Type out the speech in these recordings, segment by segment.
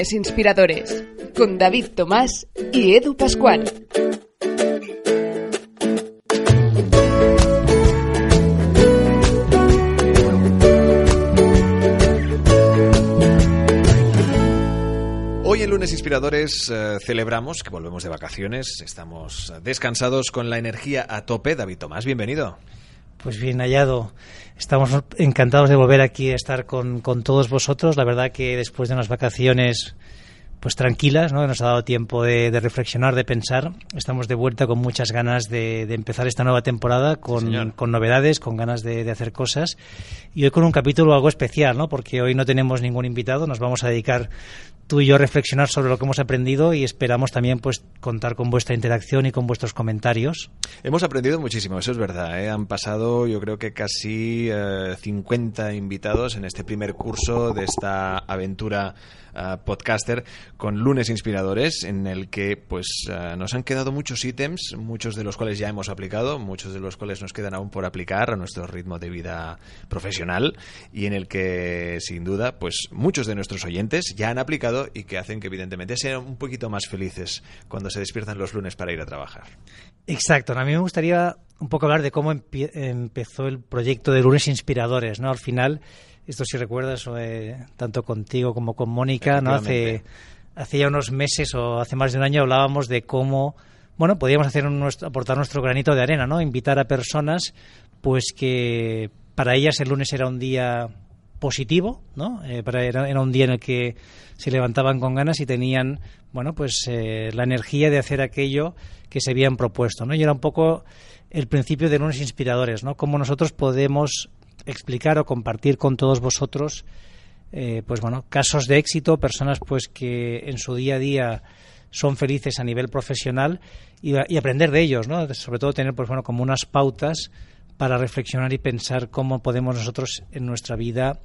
Inspiradores con David Tomás y Edu Pascual. Hoy en Lunes Inspiradores eh, celebramos que volvemos de vacaciones, estamos descansados con la energía a tope. David Tomás, bienvenido. Pues bien hallado. Estamos encantados de volver aquí a estar con, con todos vosotros. La verdad que después de unas vacaciones pues tranquilas, ¿no? Nos ha dado tiempo de, reflexionar, de pensar. Estamos de vuelta con muchas ganas de, empezar esta nueva temporada, con, con novedades, con ganas de, hacer cosas. Y hoy con un capítulo algo especial, ¿no? Porque hoy no tenemos ningún invitado, nos vamos a dedicar tú y yo reflexionar sobre lo que hemos aprendido y esperamos también pues contar con vuestra interacción y con vuestros comentarios. Hemos aprendido muchísimo, eso es verdad. ¿eh? Han pasado yo creo que casi 50 eh, invitados en este primer curso de esta aventura eh, podcaster con lunes inspiradores en el que pues eh, nos han quedado muchos ítems, muchos de los cuales ya hemos aplicado, muchos de los cuales nos quedan aún por aplicar a nuestro ritmo de vida profesional y en el que sin duda pues muchos de nuestros oyentes ya han aplicado y que hacen que evidentemente sean un poquito más felices cuando se despiertan los lunes para ir a trabajar. Exacto, a mí me gustaría un poco hablar de cómo empezó el proyecto de lunes inspiradores, ¿no? Al final esto si recuerdas, eh, tanto contigo como con Mónica, ¿no? Hace, hace ya unos meses o hace más de un año hablábamos de cómo, bueno, podíamos hacer aportar nuestro granito de arena, ¿no? Invitar a personas, pues que para ellas el lunes era un día positivo, ¿no? Eh, para, era, un día en el que se levantaban con ganas y tenían, bueno, pues eh, la energía de hacer aquello que se habían propuesto, ¿no? Y era un poco el principio de lunes inspiradores, ¿no? Cómo nosotros podemos explicar o compartir con todos vosotros eh, pues bueno casos de éxito personas pues que en su día a día son felices a nivel profesional y, y, aprender de ellos no sobre todo tener pues bueno como unas pautas para reflexionar y pensar cómo podemos nosotros en nuestra vida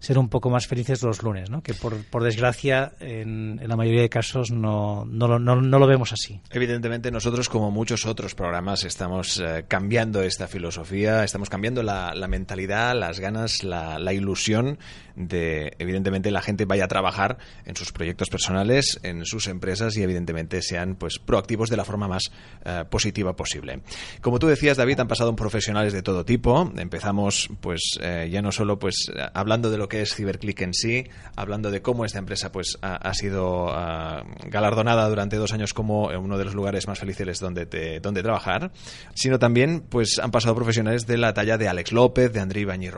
ser un poco más felices los lunes, ¿no? que por, por desgracia en, la mayoría de casos no, no, no, lo vemos así. Evidentemente nosotros como muchos otros programas estamos eh, cambiando esta filosofía, estamos cambiando la, la mentalidad, las ganas, la, la, ilusión de evidentemente la gente vaya a trabajar en sus proyectos personales, en sus empresas y evidentemente sean pues proactivos de la forma más eh, positiva posible. Como tú decías David, han pasado profesionales de todo tipo. Empezamos pues eh, ya no solo pues hablando de lo que es CiberClick en sí, hablando de cómo esta empresa pues ha, sido ah, galardonada durante dos años como uno de los lugares más felices donde, donde trabajar, sino también pues han pasado profesionales de la talla de Alex López, de André Ibañez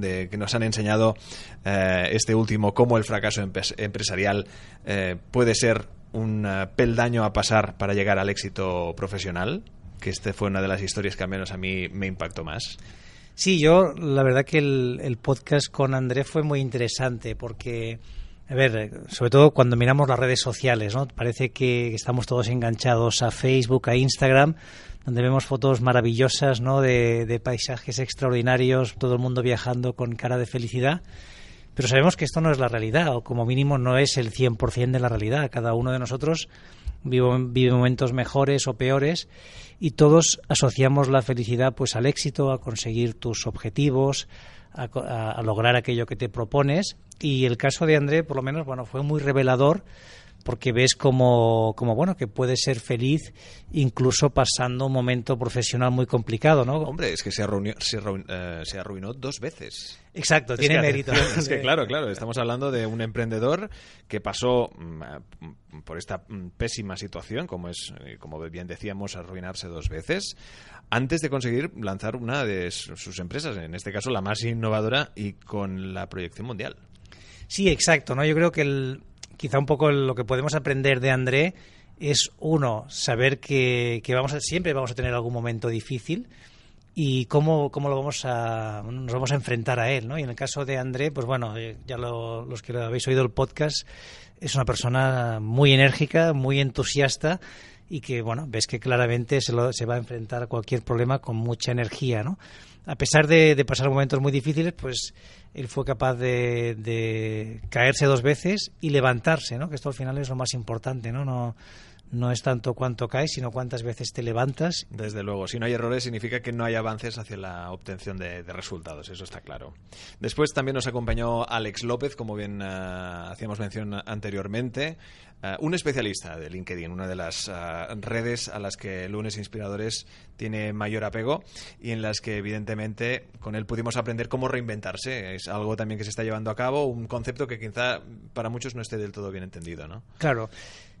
de que nos han enseñado eh, este último cómo el fracaso empresarial eh, puede ser un eh, peldaño a pasar para llegar al éxito profesional que este fue una de las historias que al menos a mí me impactó más. Sí, yo la verdad que el, podcast con André fue muy interesante porque, a ver, sobre todo cuando miramos las redes sociales, ¿no? Parece que estamos todos enganchados a Facebook, a Instagram, donde vemos fotos maravillosas, ¿no? De, de paisajes extraordinarios, todo el mundo viajando con cara de felicidad. Pero sabemos que esto no es la realidad, o como mínimo no es el 100% de la realidad. Cada uno de nosotros vive, momentos mejores o peores y todos asociamos la felicidad pues al éxito, a conseguir tus objetivos, a, lograr aquello que te propones. Y el caso de André, por lo menos, bueno, fue muy revelador porque ves como, como, bueno que puede ser feliz incluso pasando un momento profesional muy complicado, ¿no? Hombre, es que se, arruinó, eh, se, arruinó dos veces. Exacto, tiene mérito. Es que claro, claro, estamos hablando de un emprendedor que pasó mm, por esta mm, pésima situación, como es, eh, como bien decíamos, arruinarse dos veces, antes de conseguir lanzar una de sus empresas, en este caso la más innovadora y con la proyección mundial. Sí, exacto, ¿no? Yo creo que el, quizá un poco lo que podemos aprender de André es uno, saber que, vamos a, siempre vamos a tener algún momento difícil y cómo, lo vamos a, nos vamos a enfrentar a él, ¿no? Y en el caso de André, pues bueno, eh, ya los que habéis oído el podcast, es una persona muy enérgica, muy entusiasta y que, bueno, ves que claramente se, se va a enfrentar a cualquier problema con mucha energía, ¿no? A pesar de, de pasar momentos muy difíciles, pues él fue capaz de, caerse dos veces y levantarse, ¿no? Que esto al final es lo más importante, ¿no? No, no es tanto cuánto caes, sino cuántas veces te levantas. Desde luego, si no hay errores significa que no hay avances hacia la obtención de, resultados, eso está claro. Después también nos acompañó Alex López, como bien eh, hacíamos mención anteriormente, eh, un especialista de LinkedIn, una de las eh, redes a las que Lunes Inspiradores tiene mayor apego y en las que evidentemente con él pudimos aprender cómo reinventarse. Es algo también que se está llevando a cabo, un concepto que quizá para muchos no esté del todo bien entendido, ¿no? Claro.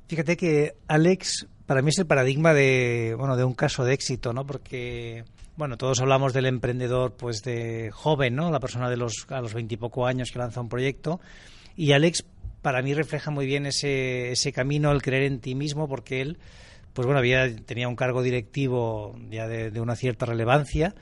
Fíjate que Alex para mí es el paradigma de bueno de un caso de éxito, ¿no? Porque bueno todos hablamos del emprendedor pues de joven, ¿no? La persona de los a los veintipoco años que lanza un proyecto y Alex para mí refleja muy bien ese, ese camino, el creer en ti mismo, porque él pues bueno había tenía un cargo directivo ya de, una cierta relevancia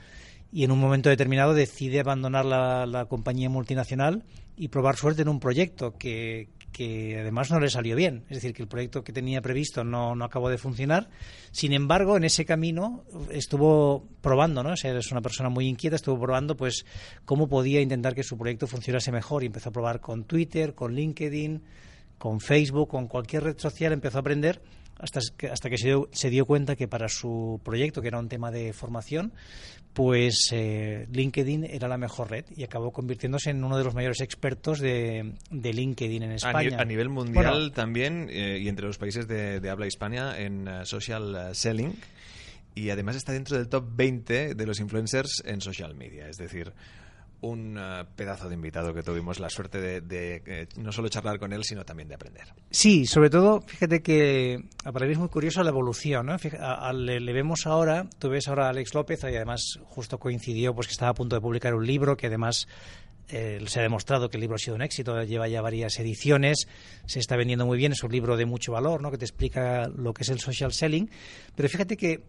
y en un momento determinado decide abandonar la, la compañía multinacional y probar suerte en un proyecto que, que además no le salió bien. Es decir, que el proyecto que tenía previsto no, no acabó de funcionar. Sin embargo, en ese camino estuvo probando, ¿no? O es una persona muy inquieta, estuvo probando pues cómo podía intentar que su proyecto funcionase mejor y empezó a probar con Twitter, con LinkedIn, con Facebook, con cualquier red social, empezó a aprender hasta que, hasta que se, dio, se dio cuenta que para su proyecto, que era un tema de formación, pues eh, LinkedIn era la mejor red y acabó convirtiéndose en uno de los mayores expertos de, LinkedIn en España. A, nivel mundial también eh, y entre los países de, habla hispana en uh, social uh, selling y además está dentro del top 20 de los influencers en social media, es decir, un eh, pedazo de invitado que tuvimos la suerte de, eh, no solo charlar con él, sino también de aprender. Sí, sobre todo, fíjate que para mí es muy curioso la evolución. ¿no? le, vemos ahora, tú ves ahora a Alex López, y además justo coincidió pues que estaba a punto de publicar un libro que además eh, se ha demostrado que el libro ha sido un éxito, lleva ya varias ediciones, se está vendiendo muy bien, es un libro de mucho valor, ¿no? que te explica lo que es el social selling. Pero fíjate que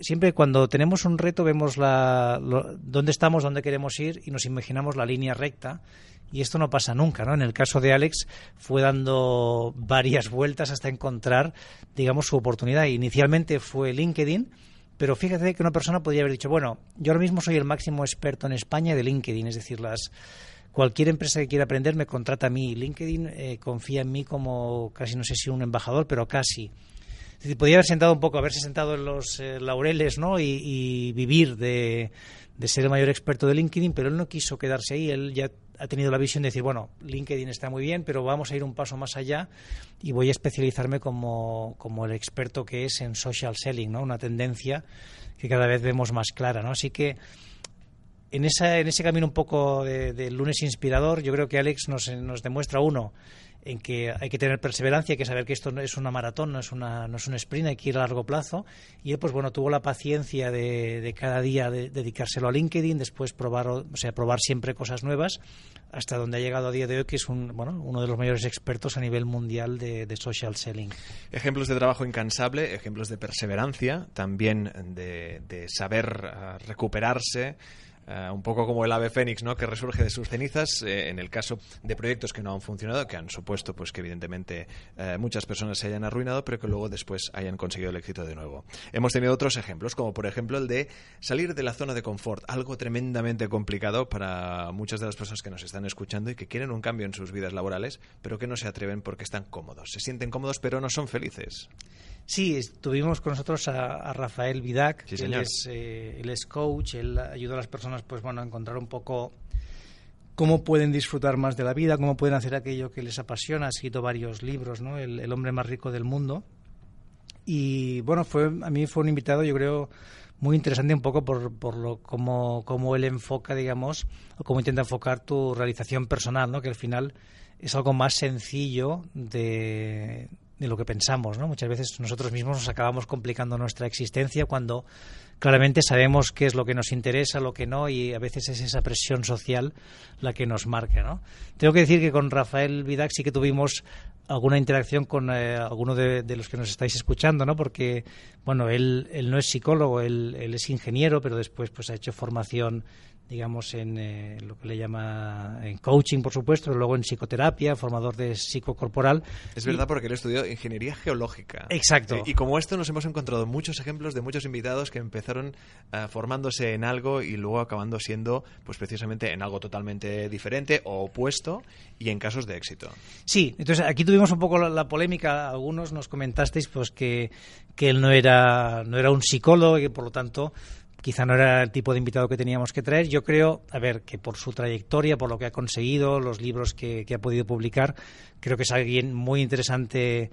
siempre cuando tenemos un reto vemos la, dónde estamos, dónde queremos ir y nos imaginamos la línea recta. Y esto no pasa nunca, ¿no? En el caso de Alex fue dando varias vueltas hasta encontrar, digamos, su oportunidad. Inicialmente fue LinkedIn, pero fíjate que una persona podría haber dicho, bueno, yo ahora mismo soy el máximo experto en España de LinkedIn, es decir, las cualquier empresa que quiera aprender me contrata a mí. LinkedIn eh, confía en mí como casi no sé si un embajador, pero casi. Podría haber sentado un poco, haberse sentado en los eh, laureles, ¿no? y vivir de, de ser el mayor experto de LinkedIn, pero él no quiso quedarse ahí. Él ya ha tenido la visión de decir, bueno, LinkedIn está muy bien, pero vamos a ir un paso más allá y voy a especializarme como, como el experto que es en social selling, ¿no? Una tendencia que cada vez vemos más clara, ¿no? Así que en, esa, en ese camino un poco de, de lunes inspirador, yo creo que Alex nos, nos demuestra, uno, en que hay que tener perseverancia, hay que saber que esto no es una maratón, no es, una, no es un sprint, hay que ir a largo plazo. Y él, pues bueno, tuvo la paciencia de, de cada día de, dedicárselo a LinkedIn, después probar, o sea, probar siempre cosas nuevas, hasta donde ha llegado a día de hoy, que es un, bueno, uno de los mayores expertos a nivel mundial de, de social selling. Ejemplos de trabajo incansable, ejemplos de perseverancia, también de, saber ah, recuperarse eh, un poco como el ave fénix, ¿no? Que resurge de sus cenizas. Eh, en el caso de proyectos que no han funcionado, que han supuesto, pues, que evidentemente eh, muchas personas se hayan arruinado, pero que luego después hayan conseguido el éxito de nuevo. Hemos tenido otros ejemplos, como por ejemplo el de salir de la zona de confort, algo tremendamente complicado para muchas de las personas que nos están escuchando y que quieren un cambio en sus vidas laborales, pero que no se atreven porque están cómodos. Se sienten cómodos, pero no son felices. Sí, estuvimos con nosotros a, Rafael Vidac, que eh, él es, coach, él ayuda a las personas pues bueno a encontrar un poco cómo pueden disfrutar más de la vida, cómo pueden hacer aquello que les apasiona. Ha escrito varios libros, ¿no? El, hombre más rico del mundo. Y bueno, fue a mí fue un invitado, yo creo, muy interesante un poco por, por lo cómo, cómo él enfoca, digamos, o cómo intenta enfocar tu realización personal, ¿no? Que al final es algo más sencillo de de lo que pensamos, ¿no? Muchas veces nosotros mismos nos acabamos complicando nuestra existencia cuando claramente sabemos qué es lo que nos interesa, lo que no, y a veces es esa presión social la que nos marca, ¿no? Tengo que decir que con Rafael Vidac sí que tuvimos alguna interacción con eh, alguno de, los que nos estáis escuchando, ¿no? Porque, bueno, él, él no es psicólogo, él, él es ingeniero, pero después pues ha hecho formación digamos, en eh, lo que le llama en coaching, por supuesto, luego en psicoterapia, formador de psicocorporal. Es verdad, porque él estudió ingeniería geológica. Exacto. y como esto nos hemos encontrado muchos ejemplos de muchos invitados que empezaron empezaron eh, formándose en algo y luego acabando siendo, pues precisamente en algo totalmente diferente o opuesto y en casos de éxito. Sí, entonces aquí tuvimos un poco la, polémica. Algunos nos comentasteis pues que, que él no era, no era un psicólogo y que por lo tanto quizá no era el tipo de invitado que teníamos que traer. Yo creo, a ver, que por su trayectoria, por lo que ha conseguido, los libros que, ha podido publicar, creo que es alguien muy interesante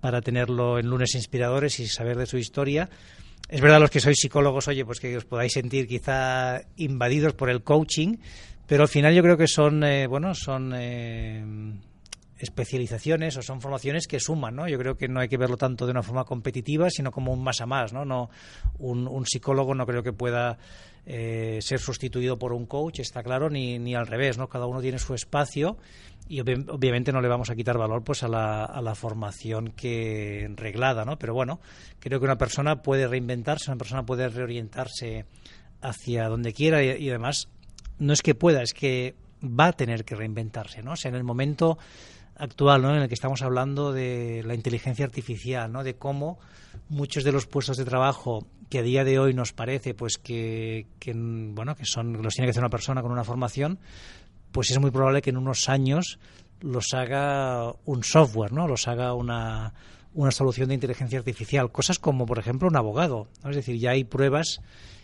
para tenerlo en lunes inspiradores y saber de su historia. Es verdad, los que sois psicólogos, oye, pues que os podáis sentir quizá invadidos por el coaching, pero al final yo creo que son, eh, bueno, son eh, especializaciones o son formaciones que suman, ¿no? Yo creo que no hay que verlo tanto de una forma competitiva, sino como un más a más, ¿no? no un, psicólogo no creo que pueda eh, ser sustituido por un coach, está claro, ni, ni al revés, ¿no? Cada uno tiene su espacio y obviamente no le vamos a quitar valor pues a la, a la formación que reglada, ¿no? Pero bueno, creo que una persona puede reinventarse, una persona puede reorientarse hacia donde quiera y, y además no es que pueda, es que va a tener que reinventarse, ¿no? O sea, en el momento actual, ¿no? en el que estamos hablando de la inteligencia artificial, ¿no? de cómo muchos de los puestos de trabajo que a día de hoy nos parece pues que, bueno que son los tiene que hacer una persona con una formación, pues es muy probable que en unos años los haga un software, ¿no? Los haga una, una solución de inteligencia artificial, cosas como por ejemplo un abogado, es decir, ya hay pruebas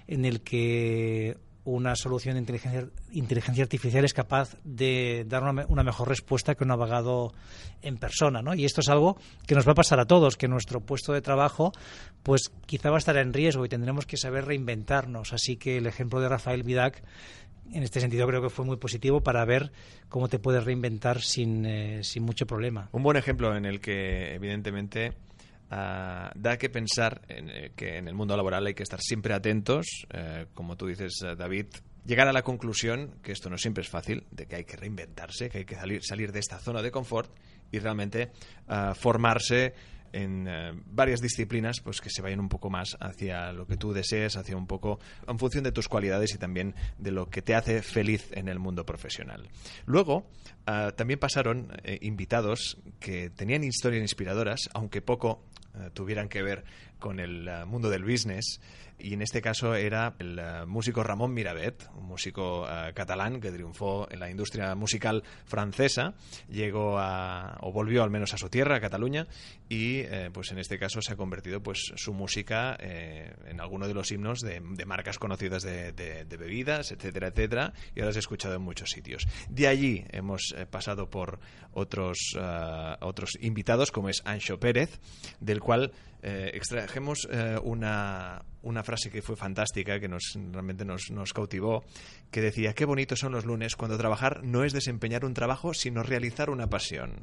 en el que una solución de inteligencia, inteligencia artificial es capaz de dar una, mejor respuesta que un abogado en persona, ¿no? Y esto es algo que nos va a pasar a todos, que nuestro puesto de trabajo, pues quizá va a estar en riesgo y tendremos que saber reinventarnos. Así que el ejemplo de Rafael Vidac, en este sentido creo que fue muy positivo para ver cómo te puedes reinventar sin, eh, sin mucho problema. Un buen ejemplo en el que evidentemente Ah, da que pensar en, eh, que en el mundo laboral hay que estar siempre atentos, eh, como tú dices, eh, David, llegar a la conclusión, que esto no siempre es fácil, de que hay que reinventarse, que hay que salir, salir de esta zona de confort y realmente formarse en varias disciplinas pues que se vayan un poco más hacia lo que tú desees, hacia un poco en función de tus cualidades y también de lo que te hace feliz en el mundo profesional. Luego, ah, también pasaron invitados que tenían historias inspiradoras, aunque poco eh, tuvieran que ver con el eh, mundo del business y en este caso era el eh, músico Ramón Mirabet, un músico catalán que triunfó en la industria musical francesa, llegó a, o volvió al menos a su tierra, a Cataluña, y pues en este caso se ha convertido pues su música en alguno de los himnos de, marcas conocidas de, bebidas, etcétera, etcétera, y ahora se ha escuchado en muchos sitios. De allí hemos pasado por otros, otros invitados, como es Ancho Pérez, del cual eh, extrajemos eh, una, una, frase que fue fantástica, que nos, realmente nos, nos cautivó, que decía, qué bonitos son los lunes cuando trabajar no es desempeñar un trabajo, sino realizar una pasión.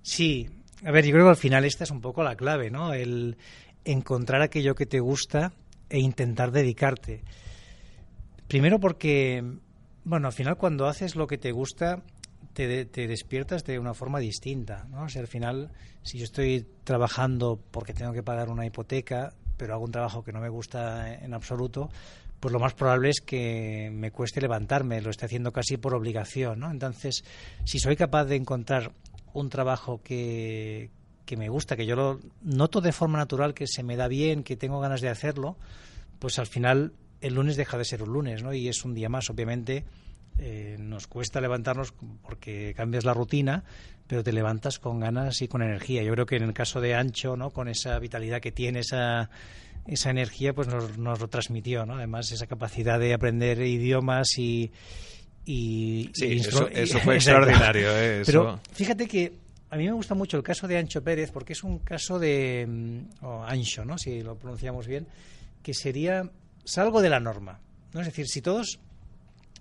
Sí, a ver, yo creo que al final esta es un poco la clave, ¿no? El encontrar aquello que te gusta e intentar dedicarte. Primero porque, bueno, al final cuando haces lo que te gusta, te, despiertas de una forma distinta. ¿no? O sea, al final, si yo estoy trabajando porque tengo que pagar una hipoteca, pero hago un trabajo que no me gusta en absoluto, pues lo más probable es que me cueste levantarme, lo esté haciendo casi por obligación. ¿no? Entonces, si soy capaz de encontrar un trabajo que, que me gusta, que yo lo noto de forma natural, que se me da bien, que tengo ganas de hacerlo, pues al final el lunes deja de ser un lunes, ¿no? Y es un día más, obviamente eh, nos cuesta levantarnos porque cambias la rutina, pero te levantas con ganas y con energía. Yo creo que en el caso de Ancho, ¿no? con esa vitalidad que tiene, esa, esa energía, pues nos, nos lo transmitió. ¿no? Además, esa capacidad de aprender idiomas y. y, sí, eso, fue extraordinario. ¿eh? Pero fíjate que a mí me gusta mucho el caso de Ancho Pérez porque es un caso de. Mm, o Ancho, ¿no? si lo pronunciamos bien, que sería. salgo de la norma. ¿no? Es decir, si todos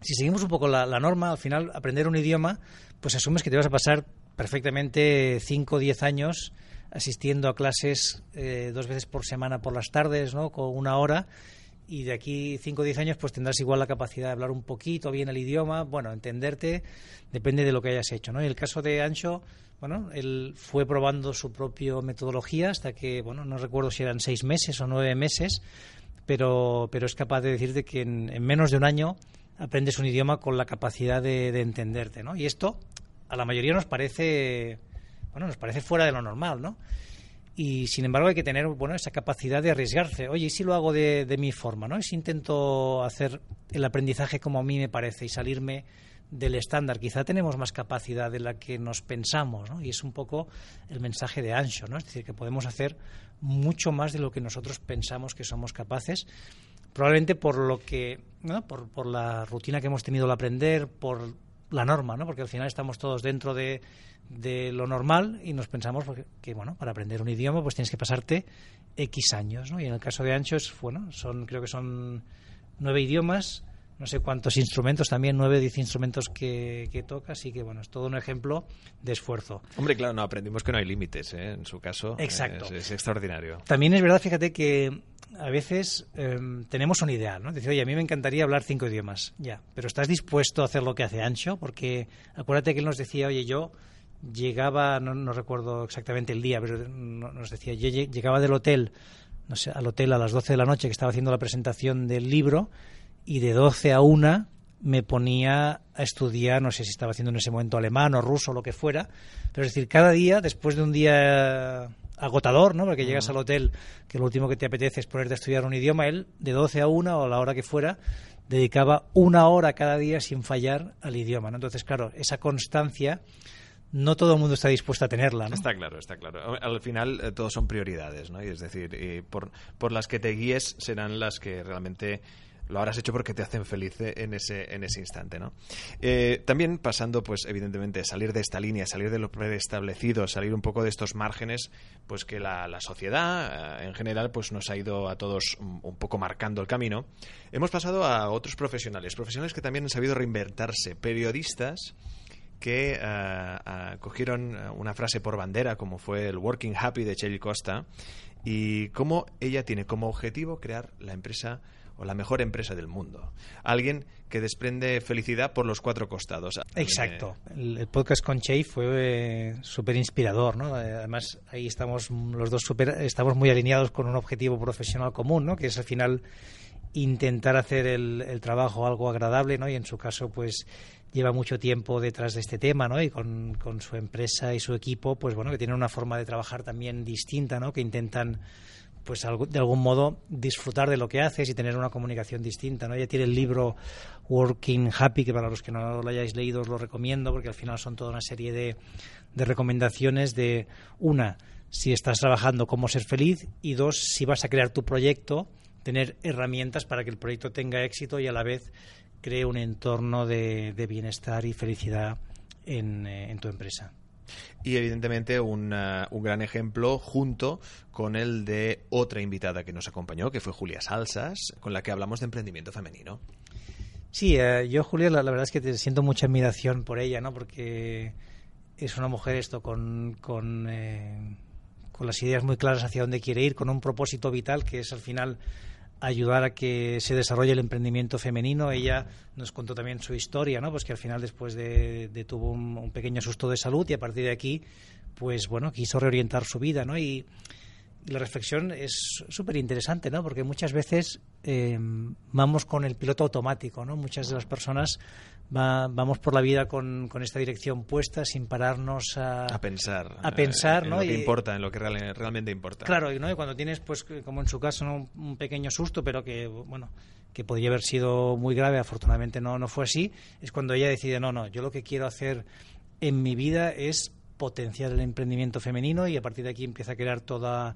si seguimos un poco la, norma, al final aprender un idioma, pues asumes que te vas a pasar perfectamente 5 o 10 años asistiendo a clases eh, dos veces por semana por las tardes, ¿no? Con una hora. Y de aquí 5 o 10 años, pues tendrás igual la capacidad de hablar un poquito bien el idioma, bueno, entenderte, depende de lo que hayas hecho, ¿no? En el caso de Ancho, bueno, él fue probando su propia metodología hasta que, bueno, no recuerdo si eran seis meses o nueve meses, pero, pero es capaz de decirte que en menos de un año aprendes un idioma con la capacidad de, entenderte, ¿no? Y esto a la mayoría nos parece, bueno, nos parece fuera de lo normal, ¿no? y sin embargo hay que tener bueno esa capacidad de arriesgarse. Oye, ¿y si lo hago de, mi forma? ¿no? si intento hacer el aprendizaje como a mí me parece y salirme del estándar. Quizá tenemos más capacidad de la que nos pensamos, ¿no? Y es un poco el mensaje de Ancho, ¿no? Es decir, que podemos hacer mucho más de lo que nosotros pensamos que somos capaces, probablemente por lo que, ¿no? por, por la rutina que hemos tenido al aprender, por la norma, ¿no? Porque al final estamos todos dentro de, de lo normal y nos pensamos que, bueno, para aprender un idioma pues tienes que pasarte X años, ¿no? Y en el caso de Ancho es, bueno, son, creo que son nueve idiomas, no sé cuántos instrumentos, también nueve, diez instrumentos que, que, toca, así que bueno, es todo un ejemplo de esfuerzo. Hombre, claro, no, aprendimos que no hay límites, ¿eh? en su caso. Exacto. Es, es, extraordinario. También es verdad, fíjate que a veces eh, tenemos un ideal, ¿no? Decir, oye, a mí me encantaría hablar cinco idiomas, ya, pero ¿estás dispuesto a hacer lo que hace Ancho? Porque acuérdate que él nos decía, oye, yo llegaba, no, no recuerdo exactamente el día, pero nos decía, yo llegaba del hotel, no sé, al hotel a las 12 de la noche que estaba haciendo la presentación del libro y de 12 a 1 me ponía a estudiar, no sé si estaba haciendo en ese momento alemán o ruso o lo que fuera, pero es decir, cada día, después de un día agotador, ¿no? Porque llegas al hotel que lo último que te apetece es ponerte a estudiar un idioma, él de 12 a 1 o a la hora que fuera dedicaba una hora cada día sin fallar al idioma, ¿no? Entonces, claro, esa constancia no todo el mundo está dispuesto a tenerla. ¿no? Está claro, está claro. Al final eh, todos son prioridades, ¿no? Y es decir, eh, por, por las que te guíes serán las que realmente lo habrás hecho porque te hacen feliz en ese, en ese instante, ¿no? Eh, también pasando, pues, evidentemente, salir de esta línea, salir de lo preestablecido, salir un poco de estos márgenes, pues que la, la sociedad, eh, en general, pues nos ha ido a todos un, poco marcando el camino. Hemos pasado a otros profesionales, profesionales que también han sabido reinventarse, periodistas que cogieron una frase por bandera, como fue el Working Happy de Shelly Costa, y cómo ella tiene como objetivo crear la empresa o la mejor empresa del mundo. Alguien que desprende felicidad por los cuatro costados. Exacto. El, podcast con Che fue eh, súper inspirador, ¿no? Además, ahí estamos los dos super, estamos muy alineados con un objetivo profesional común, ¿no? Que es al final intentar hacer el, el trabajo algo agradable, ¿no? Y en su caso, pues lleva mucho tiempo detrás de este tema, ¿no? Y con, con, su empresa y su equipo, pues bueno, que tienen una forma de trabajar también distinta, ¿no? Que intentan pues de algún modo disfrutar de lo que haces y tener una comunicación distinta. ¿no? Ella tiene el libro Working Happy, que para los que no lo hayáis leído os lo recomiendo, porque al final son toda una serie de, de recomendaciones de, una, si estás trabajando, cómo ser feliz, y dos, si vas a crear tu proyecto, tener herramientas para que el proyecto tenga éxito y a la vez cree un entorno de, de bienestar y felicidad en, eh, en tu empresa y evidentemente un, uh, un, gran ejemplo junto con el de otra invitada que nos acompañó, que fue Julia Salsas, con la que hablamos de emprendimiento femenino. Sí, eh, yo Julia la, la, verdad es que te siento mucha admiración por ella, ¿no? Porque es una mujer esto con, con, eh, con las ideas muy claras hacia dónde quiere ir, con un propósito vital que es al final ayudar a que se desarrolle el emprendimiento femenino. Ella nos contó también su historia, ¿no? Pues que al final después de, tuvo un, un, pequeño susto de salud y a partir de aquí, pues bueno, quiso reorientar su vida, ¿no? Y la reflexión es súper interesante, ¿no? Porque muchas veces eh, vamos con el piloto automático, ¿no? Muchas de las personas va, vamos por la vida con, con, esta dirección puesta sin pararnos a, a pensar. A pensar, en ¿no? Lo que y, importa, en lo que real, realmente importa. Claro, y, ¿no? y cuando tienes, pues, como en su caso, ¿no? un pequeño susto, pero que, bueno, que podría haber sido muy grave, afortunadamente no, no fue así, es cuando ella decide, no, no, yo lo que quiero hacer en mi vida es potenciar el emprendimiento femenino y a partir de aquí empieza a crear toda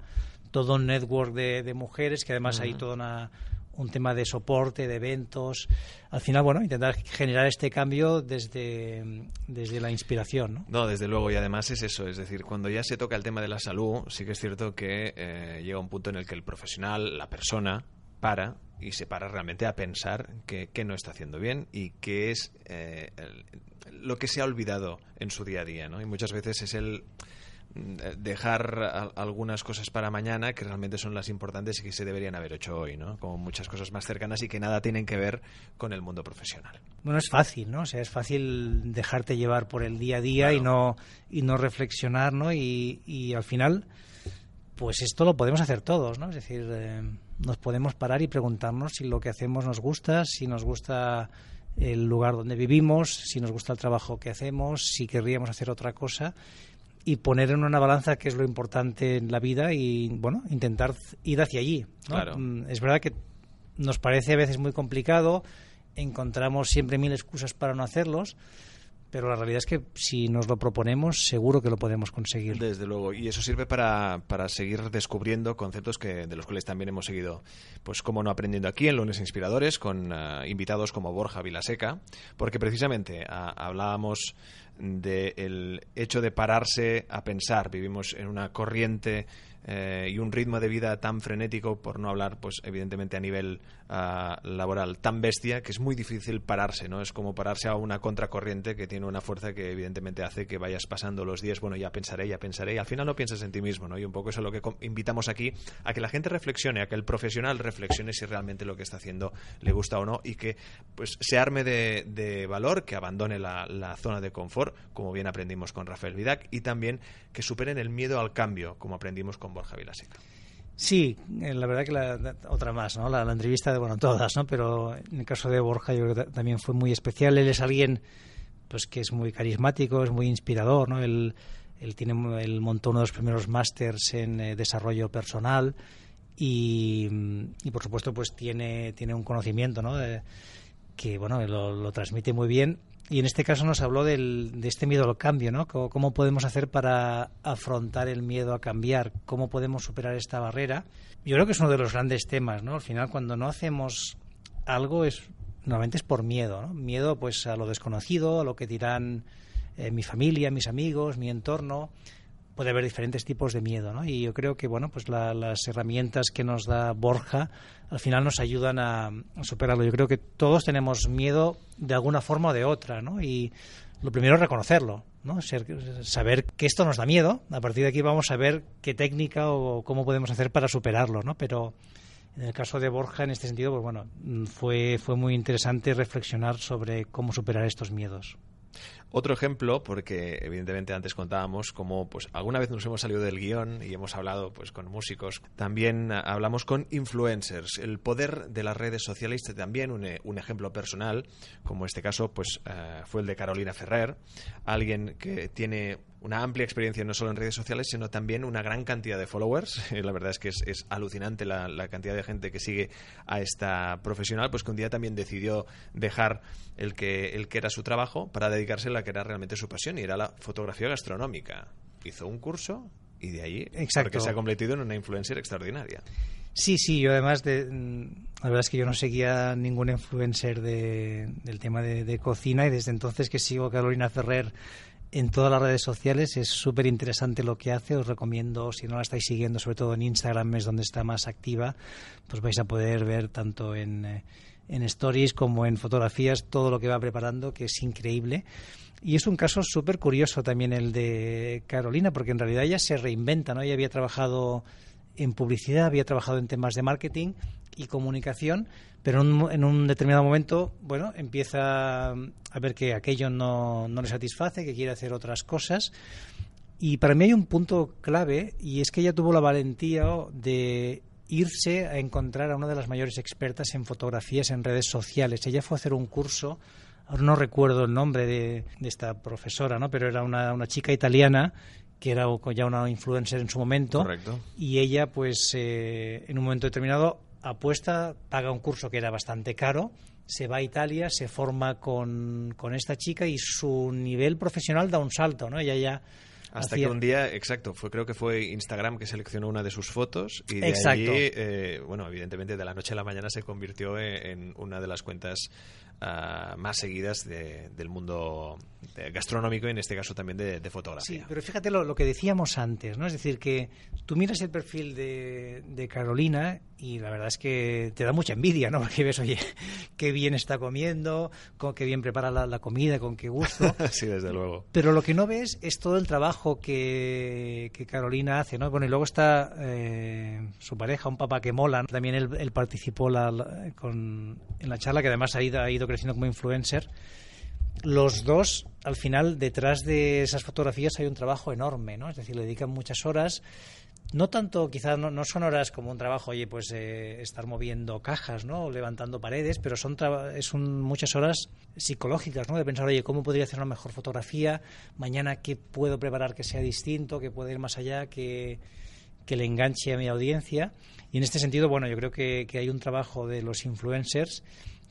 todo un network de, de mujeres que además uh -huh. hay todo una, un tema de soporte, de eventos. Al final, bueno, intentar generar este cambio desde, desde la inspiración. ¿no? no, desde luego, y además es eso, es decir, cuando ya se toca el tema de la salud, sí que es cierto que eh, llega un punto en el que el profesional, la persona, para y se para realmente a pensar que, que no está haciendo bien y que es eh, el, lo que se ha olvidado en su día a día, ¿no? Y muchas veces es el dejar algunas cosas para mañana que realmente son las importantes y que se deberían haber hecho hoy, ¿no? Como muchas cosas más cercanas y que nada tienen que ver con el mundo profesional. Bueno, es fácil, ¿no? O sea, es fácil dejarte llevar por el día a día claro. y no y no reflexionar, ¿no? Y, y, al final, pues esto lo podemos hacer todos, ¿no? Es decir, eh, nos podemos parar y preguntarnos si lo que hacemos nos gusta, si nos gusta el lugar donde vivimos, si nos gusta el trabajo que hacemos, si querríamos hacer otra cosa y poner en una balanza qué es lo importante en la vida y, bueno, intentar ir hacia allí. Mm, es verdad que nos parece a veces muy complicado, encontramos siempre mil excusas para no hacerlos, pero la realidad es que si nos lo proponemos, seguro que lo podemos conseguir. Desde luego, y eso sirve para, para seguir descubriendo conceptos que, de los cuales también hemos seguido, pues como no aprendiendo aquí en Lunes Inspiradores, con eh, invitados como Borja Vilaseca, porque precisamente ah, hablábamos del hecho de pararse a pensar. Vivimos en una corriente eh, y un ritmo de vida tan frenético, por no hablar, pues evidentemente a nivel ah, laboral, tan bestia que es muy difícil pararse, ¿no? Es como pararse a una contracorriente que tiene una fuerza que evidentemente hace que vayas pasando los días, bueno, ya pensaré, ya pensaré, y al final no piensas en ti mismo, ¿no? Y un poco eso es lo que invitamos aquí, a que la gente reflexione, a que el profesional reflexione si realmente lo que está haciendo le gusta o no, y que pues se arme de, valor, que abandone la, la zona de confort, como bien aprendimos con Rafael Vidac, y también que superen el miedo al cambio, como aprendimos con Borja Vilaseca. Sí, eh, la verdad que la, otra más, ¿no? La, entrevista, de, bueno, todas, ¿no? Pero en el caso de Borja yo creo que también fue muy especial. Él es alguien pues que es muy carismático, es muy inspirador, ¿no? Él, él tiene él montó uno de los primeros másters en eh, desarrollo personal y, por supuesto pues tiene tiene un conocimiento, ¿no? que bueno lo transmite muy bien y en este caso nos habló del, de este miedo al cambio, ¿no? ¿Cómo, podemos hacer para afrontar el miedo a cambiar? ¿Cómo podemos superar esta barrera? Yo creo que es uno de los grandes temas, ¿no? Al final, cuando no hacemos algo, es normalmente es por miedo, ¿no? Miedo, pues, a lo desconocido, a lo que dirán eh, mi familia, mis amigos, mi entorno puede haber diferentes tipos de miedo, ¿no? Y yo creo que, bueno, pues las herramientas que nos da Borja al final nos ayudan a, superarlo. Yo creo que todos tenemos miedo de alguna forma o de otra, ¿no? Y lo primero es reconocerlo, ¿no? saber que esto nos da miedo. A partir de aquí vamos a ver qué técnica o cómo podemos hacer para superarlo, ¿no? Pero en el caso de Borja, en este sentido, pues bueno, fue, fue muy interesante reflexionar sobre cómo superar estos miedos. Otro ejemplo, porque evidentemente antes contábamos cómo pues alguna vez nos hemos salido del guion y hemos hablado pues con músicos, también hablamos con influencers. El poder de las redes sociales también un, un ejemplo personal, como este caso pues eh, fue el de Carolina Ferrer, alguien que tiene una amplia experiencia no solo en redes sociales, sino también una gran cantidad de followers. la verdad es que es, alucinante la, cantidad de gente que sigue a esta profesional, pues que un día también decidió dejar el que, el que era su trabajo para dedicarse a la que era realmente su pasión, y era la fotografía gastronómica. Hizo un curso y de ahí Exacto. porque se ha convertido en una influencer extraordinaria. Sí, sí, yo además, de, la verdad es que yo no seguía ningún influencer de, del tema de, de, cocina y desde entonces que sigo a Carolina Ferrer en todas las redes sociales. Es súper interesante lo que hace. Os recomiendo, si no la estáis siguiendo, sobre todo en Instagram, es donde está más activa, pues vais a poder ver tanto en, eh, en stories como en fotografías todo lo que va preparando, que es increíble. Y es un caso súper curioso también el de Carolina, porque en realidad ella se reinventa, ¿no? Ella había trabajado en publicidad, había trabajado en temas de marketing y comunicación, pero en un, determinado momento, bueno, empieza a ver que aquello no, no le satisface, que quiere hacer otras cosas. Y para mí hay un punto clave y es que ella tuvo la valentía de irse a encontrar a una de las mayores expertas en fotografías en redes sociales. Ella fue a hacer un curso, ahora no recuerdo el nombre de, esta profesora, ¿no? pero era una, una chica italiana que era ya una influencer en su momento. Correcto. Y ella, pues, eh, en un momento determinado, apuesta, paga un curso que era bastante caro, se va a Italia, se forma con, con esta chica y su nivel profesional da un salto, ¿no? Ella ya hasta que un día, exacto, fue creo que fue Instagram que seleccionó una de sus fotos y de allí, eh, bueno, evidentemente de la noche a la mañana se convirtió en una de las cuentas ah, más seguidas del mundo gastronómico y en este caso también de, fotografía. Sí, pero fíjate lo, que decíamos antes, ¿no? Es decir, que tú miras el perfil de, de Carolina y la verdad es que te da mucha envidia, ¿no? Porque ves, oye, qué bien está comiendo, con qué bien prepara la, comida, con qué gusto. sí, desde luego. Pero lo que no ves es todo el trabajo que, que Carolina hace, ¿no? Bueno, y luego está eh, su pareja, un papá que mola. También él, participó con, en la charla, que además ha ido, ha ido creciendo como influencer. los dos, al final, detrás de esas fotografías hay un trabajo enorme, ¿no? Es decir, le dedican muchas horas. No tanto, quizás no, son horas como un trabajo, oye, pues eh, estar moviendo cajas, ¿no? O levantando paredes, pero son, son muchas horas psicológicas, ¿no? De pensar, oye, ¿cómo podría hacer una mejor fotografía? Mañana, ¿qué puedo preparar que sea distinto, que pueda ir más allá, que, que le enganche a mi audiencia? Y en este sentido, bueno, yo creo que, que hay un trabajo de los influencers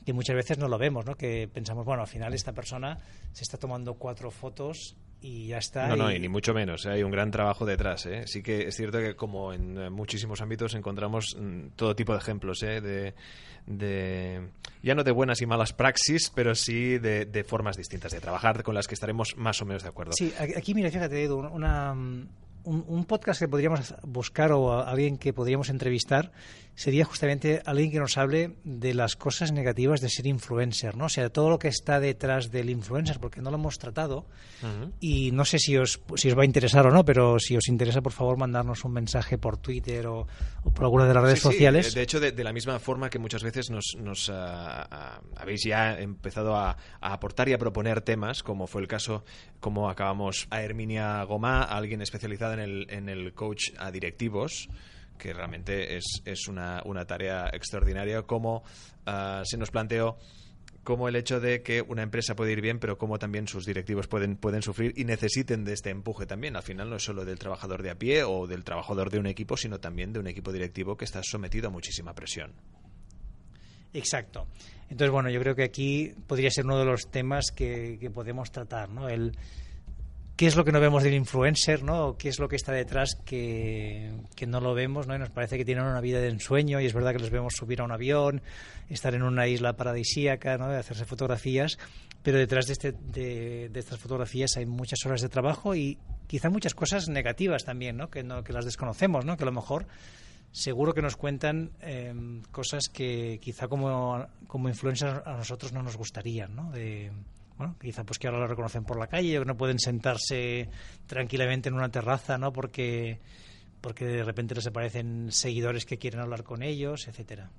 que muchas veces no lo vemos, ¿no? Que pensamos, bueno, al final esta persona se está tomando cuatro fotos y ya está. No, no, y ni mucho menos. ¿eh? Hay un gran trabajo detrás. ¿eh? Sí que es cierto que como en muchísimos ámbitos encontramos mm, todo tipo de ejemplos ¿eh? de, de, ya no de buenas y malas praxis, pero sí de, de, formas distintas de trabajar con las que estaremos más o menos de acuerdo. Sí, aquí mira, fíjate, Edu, una, un, podcast que podríamos buscar o alguien que podríamos entrevistar sería justamente alguien que nos hable de las cosas negativas de ser influencer, ¿no? O sea, todo lo que está detrás del influencer, porque no lo hemos tratado. Y no sé si os, si os va a interesar o no, pero si os interesa, por favor, mandarnos un mensaje por Twitter o, por alguna de las redes sociales. De hecho, de, la misma forma que muchas veces nos, nos ah, habéis ya empezado a, aportar y a proponer temas, como fue el caso, como acabamos a Herminia Gomá, alguien en el, en el coach a directivos que realmente es, es una, una, tarea extraordinaria, como ah, se nos planteó como el hecho de que una empresa puede ir bien, pero como también sus directivos pueden, pueden sufrir y necesiten de este empuje también. Al final no es solo del trabajador de a pie o del trabajador de un equipo, sino también de un equipo directivo que está sometido a muchísima presión. Exacto. Entonces, bueno, yo creo que aquí podría ser uno de los temas que, que podemos tratar, ¿no? El, qué es lo que no vemos del influencer, ¿no? ¿Qué es lo que está detrás que, no lo vemos, ¿no? Y nos parece que tienen una vida de ensueño y es verdad que los vemos subir a un avión, estar en una isla paradisíaca, ¿no? De hacerse fotografías, pero detrás de, este, de, estas fotografías hay muchas horas de trabajo y quizá muchas cosas negativas también, ¿no? Que, no, que las desconocemos, ¿no? Que a lo mejor seguro que nos cuentan em, cosas que quizá como, como influencers a nosotros no nos gustarían, ¿no? De, bueno, quizá pues que ahora lo reconocen por la calle, que no pueden sentarse tranquilamente en una terraza, ¿no? Porque porque de repente les aparecen seguidores que quieren hablar con ellos, etcétera.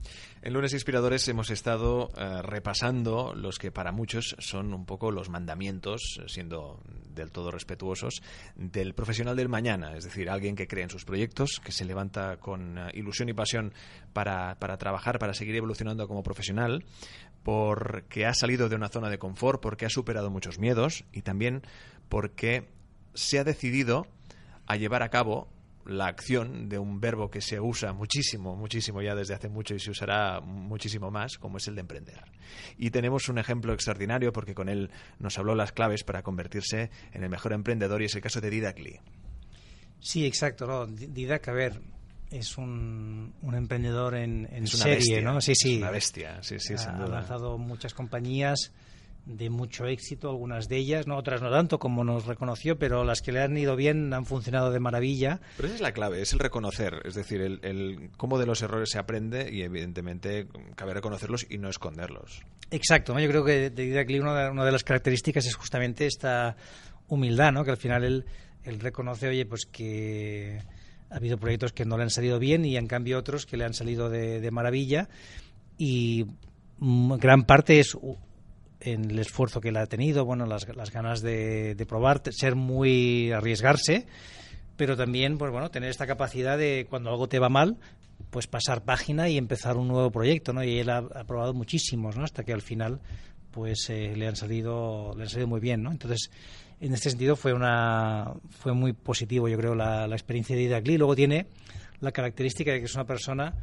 En Lunes Inspiradores hemos estado eh, repasando los que para muchos son un poco los mandamientos, siendo del todo respetuosos, del profesional del mañana, es decir, alguien que cree en sus proyectos, que se levanta con eh, ilusión y pasión para, para trabajar, para seguir evolucionando como profesional, porque ha salido de una zona de confort, porque ha superado muchos miedos y también porque se ha decidido a llevar a cabo la acción de un verbo que se usa muchísimo, muchísimo ya desde hace mucho y se usará muchísimo más, como es el de emprender. Y tenemos un ejemplo extraordinario porque con él nos habló las claves para convertirse en el mejor emprendedor y es el caso de Didac Lee. Sí, exacto. ¿no? Didac, a ver, es un, un emprendedor en, serie, ¿no? Sí, sí. Es una bestia, sí, sí, ha, Ha lanzado muchas compañías de mucho éxito, algunas de ellas, no otras no tanto como nos reconoció, pero las que le han ido bien han funcionado de maravilla. Pero esa es la clave, es el reconocer, es decir, el, el cómo de los errores se aprende y evidentemente cabe reconocerlos y no esconderlos. Exacto, yo creo que de Didacli una, una de las características es justamente esta humildad, ¿no? que al final él, él reconoce, oye, pues que ha habido proyectos que no le han salido bien y en cambio otros que le han salido de, de maravilla y gran parte es en el esfuerzo que él ha tenido, bueno, las, las ganas de, de, probar, ser muy arriesgarse, pero también, pues bueno, tener esta capacidad de cuando algo te va mal, pues pasar página y empezar un nuevo proyecto, ¿no? Y él ha, probado muchísimos, ¿no? Hasta que al final, pues eh, le han salido, le han salido muy bien, ¿no? Entonces, en este sentido fue una, fue muy positivo, yo creo, la, la experiencia de Ida Luego tiene la característica de que es una persona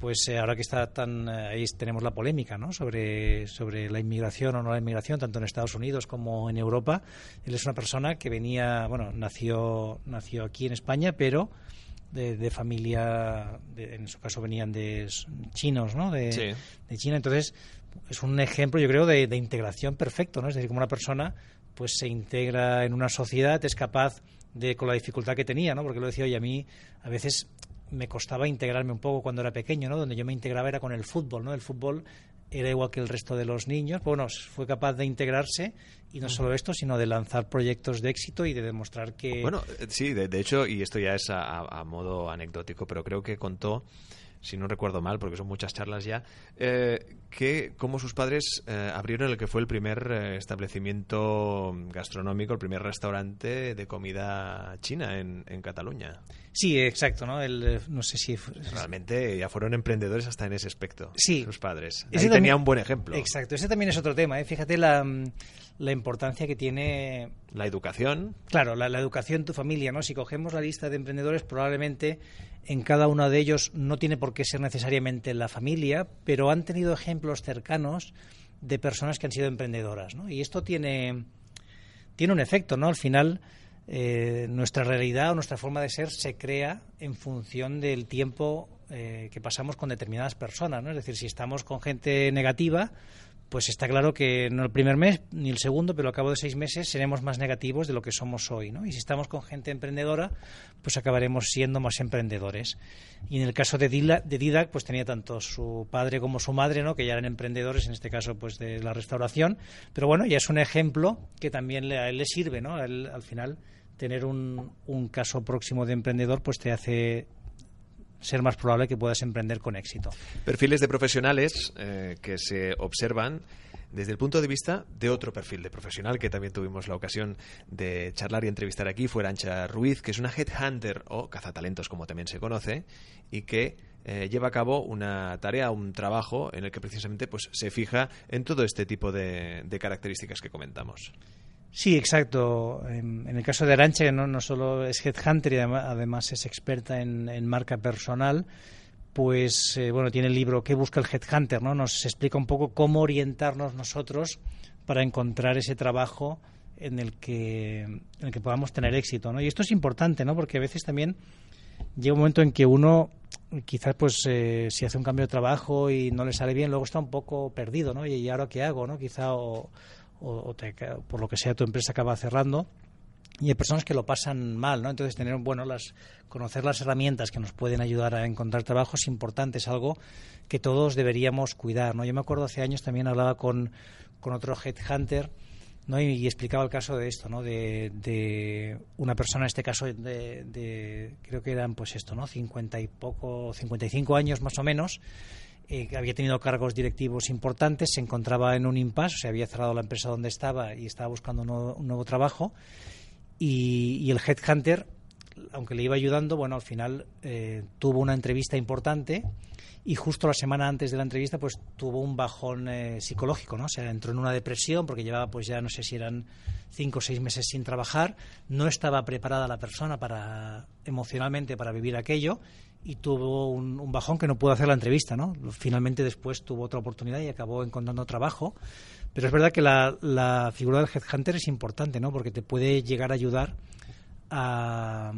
pues eh, ahora que está tan eh, ahí tenemos la polémica ¿no? sobre, sobre la inmigración o no la inmigración tanto en Estados Unidos como en Europa él es una persona que venía bueno nació nació aquí en España pero de, familia en su caso venían de chinos ¿no? de, de, China entonces es un ejemplo yo creo de, de integración perfecto ¿no? es decir como una persona pues se integra en una sociedad es capaz de con la dificultad que tenía, ¿no? Porque lo decía, oye, a mí a veces me costaba integrarme un poco cuando era pequeño, ¿no? Donde yo me integraba era con el fútbol, ¿no? El fútbol era igual que el resto de los niños. Bueno, fue capaz de integrarse y no solo esto, sino de lanzar proyectos de éxito y de demostrar que... Bueno, eh, sí, de, hecho, y esto ya es a, modo anecdótico, pero creo que contó si no recuerdo mal, porque son muchas charlas ya, eh, que cómo sus padres eh, abrieron el que fue el primer eh, establecimiento gastronómico, el primer restaurante de comida china en, en Cataluña. Sí, exacto, ¿no? El, no sé si... Realmente ya fueron emprendedores hasta en ese aspecto, sí. sus padres. Ese Ahí tenía un buen ejemplo. Exacto, ese también es otro tema, ¿eh? Fíjate la, la importancia que tiene... La educación. Claro, la, la educación, tu familia, ¿no? Si cogemos la lista de emprendedores, probablemente en cada uno de ellos no tiene por qué ser necesariamente la familia, pero han tenido ejemplos cercanos de personas que han sido emprendedoras, ¿no? Y esto tiene, tiene un efecto, ¿no? Al final, eh, nuestra realidad o nuestra forma de ser se crea en función del tiempo eh, que pasamos con determinadas personas, ¿no? Es decir, si estamos con gente negativa, pues está claro que no el primer mes ni el segundo, pero al cabo de seis meses seremos más negativos de lo que somos hoy, ¿no? Y si estamos con gente emprendedora, pues acabaremos siendo más emprendedores. Y en el caso de, Didac, pues tenía tanto su padre como su madre, ¿no? Que ya eran emprendedores, en este caso, pues de la restauración. Pero bueno, ya es un ejemplo que también le, a él le sirve, ¿no? al final, tener un, un caso próximo de emprendedor, pues te hace ser más probable que puedas emprender con éxito. Perfiles de profesionales eh, que se observan desde el punto de vista de otro perfil de profesional que también tuvimos la ocasión de charlar y entrevistar aquí, fue Ancha Ruiz, que es una headhunter o cazatalentos como también se conoce y que eh, lleva a cabo una tarea, un trabajo en el que precisamente pues se fija en todo este tipo de características que comentamos. Sí, exacto. En, el caso de Arancha, que no, no solo es headhunter y además es experta en, marca personal, pues eh, bueno, tiene el libro ¿Qué busca el headhunter? ¿no? Nos explica un poco cómo orientarnos nosotros para encontrar ese trabajo en el que, en el que podamos tener éxito. ¿no? Y esto es importante, ¿no? porque a veces también llega un momento en que uno quizás pues eh, si hace un cambio de trabajo y no le sale bien, luego está un poco perdido, ¿no? Y, ahora qué hago, ¿no? Quizá o, o, por lo que sea tu empresa acaba cerrando y hay personas que lo pasan mal, ¿no? Entonces tener bueno las conocer las herramientas que nos pueden ayudar a encontrar trabajo es importante, es algo que todos deberíamos cuidar, ¿no? Yo me acuerdo hace años también hablaba con, con otro headhunter ¿no? Y, explicaba el caso de esto, ¿no? De, de una persona, en este caso, de, de, creo que eran, pues esto, ¿no? 50 y poco, 55 años más o menos, eh, había tenido cargos directivos importantes, se encontraba en un impasse, o sea, había cerrado la empresa donde estaba y estaba buscando un nuevo, trabajo. Y, el headhunter, aunque le iba ayudando, bueno, al final eh, tuvo una entrevista importante y justo la semana antes de la entrevista pues tuvo un bajón eh, psicológico, ¿no? O sea, entró en una depresión porque llevaba pues ya no sé si eran cinco o seis meses sin trabajar, no estaba preparada la persona para emocionalmente para vivir aquello y tuvo un, bajón que no pudo hacer la entrevista, ¿no? Finalmente después tuvo otra oportunidad y acabó encontrando trabajo. Pero es verdad que la, la figura del headhunter es importante, ¿no? Porque te puede llegar a ayudar a,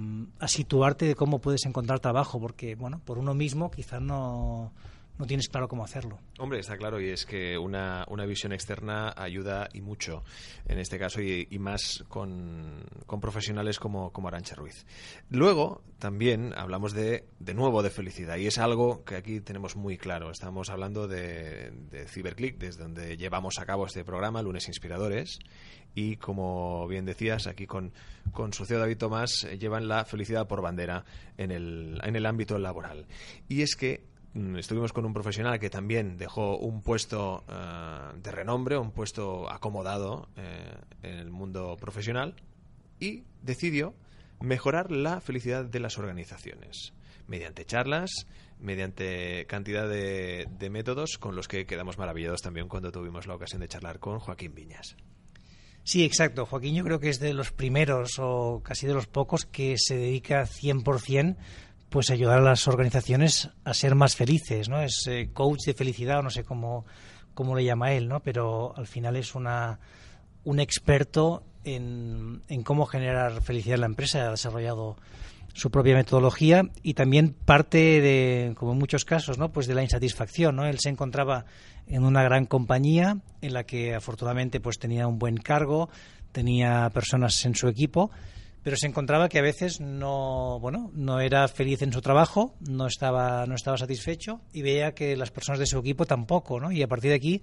situarte de cómo puedes encontrar trabajo, porque, bueno, por uno mismo quizás no, no tienes claro cómo hacerlo. Hombre, está claro, y es que una, una visión externa ayuda y mucho en este caso, y, más con, con, profesionales como, como Arancha Ruiz. Luego, también hablamos de, de nuevo de felicidad, y es algo que aquí tenemos muy claro. Estamos hablando de, de Ciberclick, desde donde llevamos a cabo este programa, Lunes Inspiradores, y como bien decías, aquí con, con su CEO David Tomás eh, llevan la felicidad por bandera en el, en el ámbito laboral. Y es que estuvimos con un profesional que también dejó un puesto eh, de renombre, un puesto acomodado eh, en el mundo profesional y decidió mejorar la felicidad de las organizaciones mediante charlas, mediante cantidad de, de métodos con los que quedamos maravillados también cuando tuvimos la ocasión de charlar con Joaquín Viñas. Sí, exacto. Joaquín yo creo que es de los primeros o casi de los pocos que se dedica 100% pues ayudar a las organizaciones a ser más felices, ¿no? Es eh, coach de felicidad o no sé cómo, cómo le llama él, ¿no? Pero al final es una, un experto en, en cómo generar felicidad en la empresa, ha desarrollado su propia metodología y también parte de, como en muchos casos, ¿no? pues de la insatisfacción. ¿no? Él se encontraba en una gran compañía en la que afortunadamente pues tenía un buen cargo, tenía personas en su equipo, pero se encontraba que a veces no, bueno, no era feliz en su trabajo, no estaba, no estaba satisfecho y veía que las personas de su equipo tampoco, ¿no? Y a partir de aquí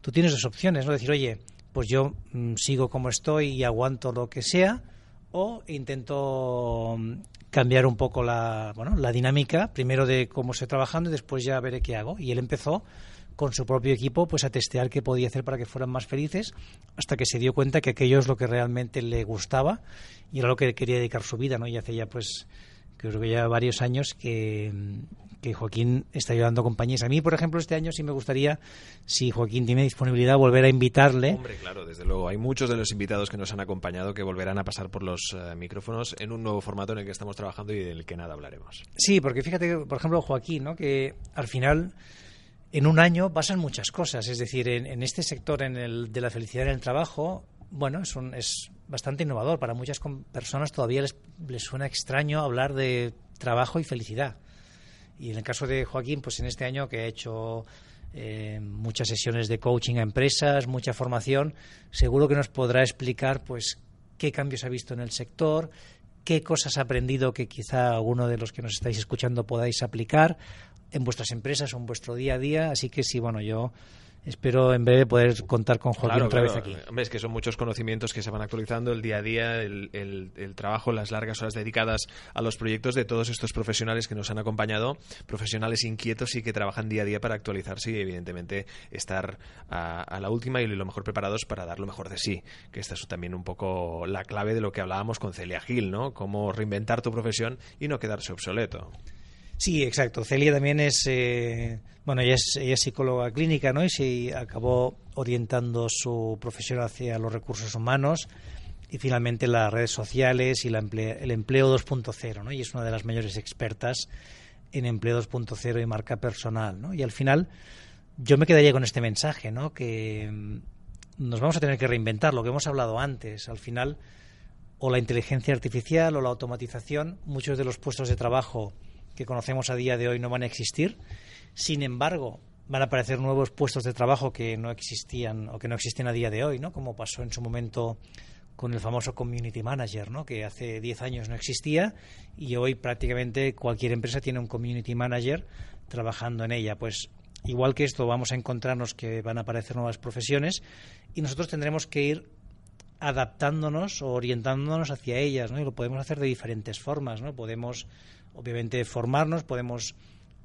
tú tienes dos opciones, ¿no? Decir, oye, pues yo mm, sigo como estoy y aguanto lo que sea, o intento mm, cambiar un poco la, bueno, la dinámica, primero de cómo estoy trabajando y después ya veré qué hago. Y él empezó con su propio equipo pues a testear qué podía hacer para que fueran más felices hasta que se dio cuenta que aquello es lo que realmente le gustaba y era lo que quería dedicar su vida, ¿no? Y hace ya pues creo que ya varios años que, que Joaquín está ayudando a compañías. A mí, por ejemplo, este año sí me gustaría, si Joaquín tiene disponibilidad, volver a invitarle. Hombre, claro, desde luego. Hay muchos de los invitados que nos han acompañado que volverán a pasar por los uh, micrófonos en un nuevo formato en el que estamos trabajando y del que nada hablaremos. Sí, porque fíjate, por ejemplo, Joaquín, ¿no? que al final en un año pasan muchas cosas. Es decir, en, este sector en el, de la felicidad en el trabajo, bueno, es, un, es bastante innovador. Para muchas personas todavía les, les suena extraño hablar de trabajo y felicidad. Y en el caso de Joaquín, pues en este año que ha hecho eh, muchas sesiones de coaching a empresas, mucha formación, seguro que nos podrá explicar pues qué cambios ha visto en el sector, qué cosas ha aprendido que quizá alguno de los que nos estáis escuchando podáis aplicar en vuestras empresas o en vuestro día a día. Así que sí, bueno, yo espero en breve poder contar con Joaquín claro, otra claro. vez aquí. Hombre, es que son muchos conocimientos que se van actualizando el día a día, el, el, el, trabajo, las largas horas dedicadas a los proyectos de todos estos profesionales que nos han acompañado, profesionales inquietos y que trabajan día a día para actualizarse y evidentemente estar a, a la última y lo mejor preparados para dar lo mejor de sí, que esta es también un poco la clave de lo que hablábamos con Celia Gil, ¿no? Cómo reinventar tu profesión y no quedarse obsoleto. Sí, exacto. Celia también es, eh, bueno, ella es, ella es, psicóloga clínica, ¿no? Y se acabó orientando su profesión hacia los recursos humanos y finalmente las redes sociales y la el empleo 2.0, ¿no? Y es una de las mayores expertas en empleo 2.0 y marca personal, ¿no? Y al final yo me quedaría con este mensaje, ¿no? Que nos vamos a tener que reinventar, lo que hemos hablado antes. Al final, o la inteligencia artificial o la automatización, muchos de los puestos de trabajo que conocemos a día de hoy no van a existir. Sin embargo, van a aparecer nuevos puestos de trabajo que no existían o que no existen a día de hoy, ¿no? Como pasó en su momento con el famoso community manager, ¿no? Que hace 10 años no existía y hoy prácticamente cualquier empresa tiene un community manager trabajando en ella. Pues igual que esto vamos a encontrarnos que van a aparecer nuevas profesiones y nosotros tendremos que ir adaptándonos o orientándonos hacia ellas, ¿no? Y lo podemos hacer de diferentes formas, ¿no? Podemos obviamente formarnos, podemos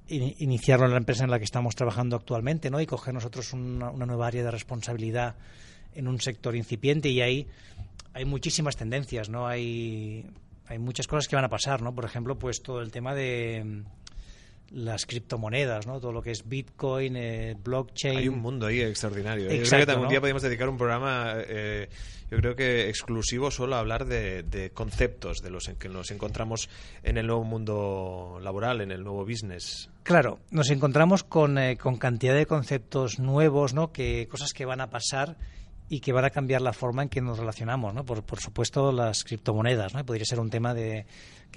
in iniciarlo en la empresa en la que estamos trabajando actualmente, ¿no? Y coger nosotros una, una, nueva área de responsabilidad en un sector incipiente y ahí hay muchísimas tendencias, ¿no? Hay hay muchas cosas que van a pasar, ¿no? Por ejemplo, pues todo el tema de las criptomonedas, ¿no? Todo lo que es Bitcoin, eh, blockchain. Hay un mundo ahí extraordinario. ¿eh? Exacto, yo creo que ¿no? un día podríamos dedicar un programa, eh, yo creo que exclusivo solo a hablar de, de, conceptos de los en que nos encontramos en el nuevo mundo laboral, en el nuevo business. Claro, nos encontramos con, eh, con cantidad de conceptos nuevos, ¿no? Que cosas que van a pasar y que van a cambiar la forma en que nos relacionamos, ¿no? Por, por supuesto, las criptomonedas, ¿no? Podría ser un tema de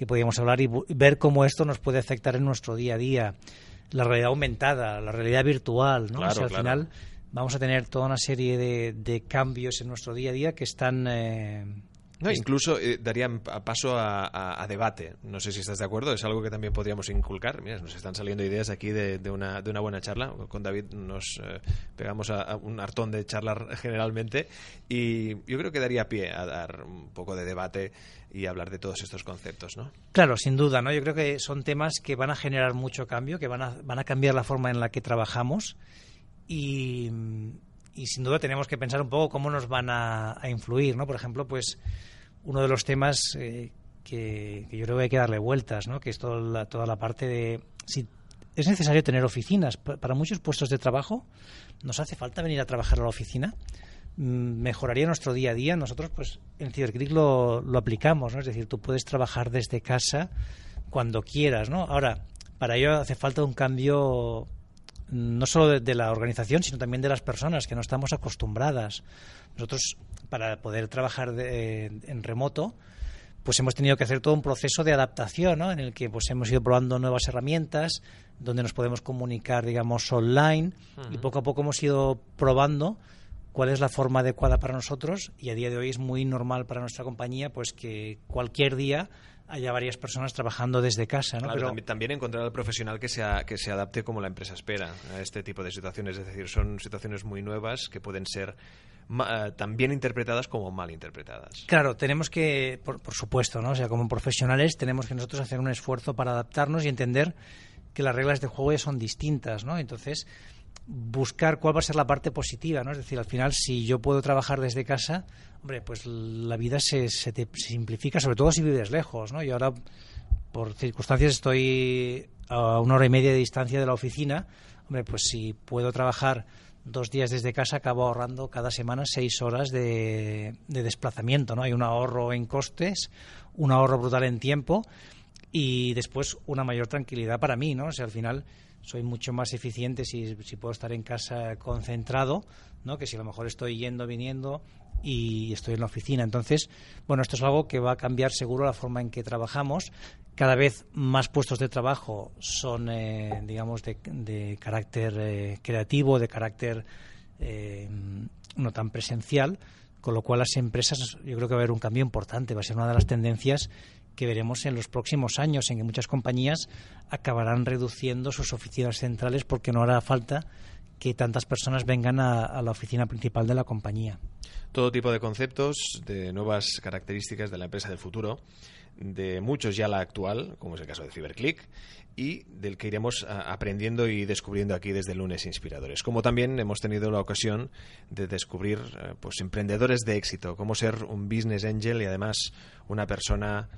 que podríamos hablar y ver cómo esto nos puede afectar en nuestro día a día. La realidad aumentada, la realidad virtual, ¿no? Claro, o sea, al claro. final vamos a tener toda una serie de, de cambios en nuestro día a día que están... Eh, no, incluso eh, darían paso a, a, a, debate. No sé si estás de acuerdo, es algo que también podríamos inculcar. Mira, nos están saliendo ideas aquí de, de, una, de una, buena charla. Con David nos eh, pegamos a, a, un hartón de charlar generalmente y yo creo que daría pie a dar un poco de debate y hablar de todos estos conceptos, ¿no? Claro, sin duda, ¿no? Yo creo que son temas que van a generar mucho cambio, que van a, van a cambiar la forma en la que trabajamos y, sin duda tenemos que pensar un poco cómo nos van a, influir, ¿no? Por ejemplo, pues uno de los temas eh, que, yo creo que hay que darle vueltas, ¿no? Que es toda la parte de si es necesario tener oficinas para muchos puestos de trabajo. Nos hace falta venir a trabajar a la oficina. Mejoraría nuestro día a día. Nosotros, pues, en CiberClick lo, lo aplicamos, ¿no? Es decir, tú puedes trabajar desde casa cuando quieras, ¿no? Ahora, para ello hace falta un cambio no solo de, de, la organización, sino también de las personas, que no estamos acostumbradas. Nosotros, para poder trabajar de, en remoto, pues hemos tenido que hacer todo un proceso de adaptación, ¿no? En el que pues hemos ido probando nuevas herramientas, donde nos podemos comunicar, digamos, online, uh -huh. y poco a poco hemos ido probando cuál es la forma adecuada para nosotros, y a día de hoy es muy normal para nuestra compañía, pues que cualquier día haya varias personas trabajando desde casa. ¿no? Claro, Pero... también, también, encontrar al profesional que se, que se adapte como la empresa espera a este tipo de situaciones. Es decir, son situaciones muy nuevas que pueden ser eh, tan bien interpretadas como mal interpretadas. Claro, tenemos que, por, supuesto, ¿no? O sea, como profesionales tenemos que nosotros hacer un esfuerzo para adaptarnos y entender que las reglas de juego ya son distintas, ¿no? Entonces, buscar cuál va a ser la parte positiva, ¿no? Es decir, al final, si yo puedo trabajar desde casa, hombre, pues la vida se, se te simplifica, sobre todo si vives lejos, ¿no? Y ahora, por circunstancias, estoy a una hora y media de distancia de la oficina. Hombre, pues si puedo trabajar dos días desde casa, acabo ahorrando cada semana seis horas de, de desplazamiento, ¿no? Hay un ahorro en costes, un ahorro brutal en tiempo y después una mayor tranquilidad para mí, ¿no? O sea, al final soy mucho más eficiente si, si puedo estar en casa concentrado, ¿no? Que si a lo mejor estoy yendo, viniendo y estoy en la oficina. Entonces, bueno, esto es algo que va a cambiar seguro la forma en que trabajamos. Cada vez más puestos de trabajo son, eh, digamos, de, carácter eh, creativo, de carácter eh, no tan presencial, con lo cual las empresas, yo creo que va a haber un cambio importante, va a ser una de las tendencias que veremos en los próximos años, en que muchas compañías acabarán reduciendo sus oficinas centrales porque no hará falta que tantas personas vengan a, la oficina principal de la compañía. Todo tipo de conceptos, de nuevas características de la empresa del futuro, de muchos ya la actual, como es el caso de CyberClick, y del que iremos aprendiendo y descubriendo aquí desde lunes inspiradores. Como también hemos tenido la ocasión de descubrir eh, pues emprendedores de éxito, cómo ser un business angel y además una persona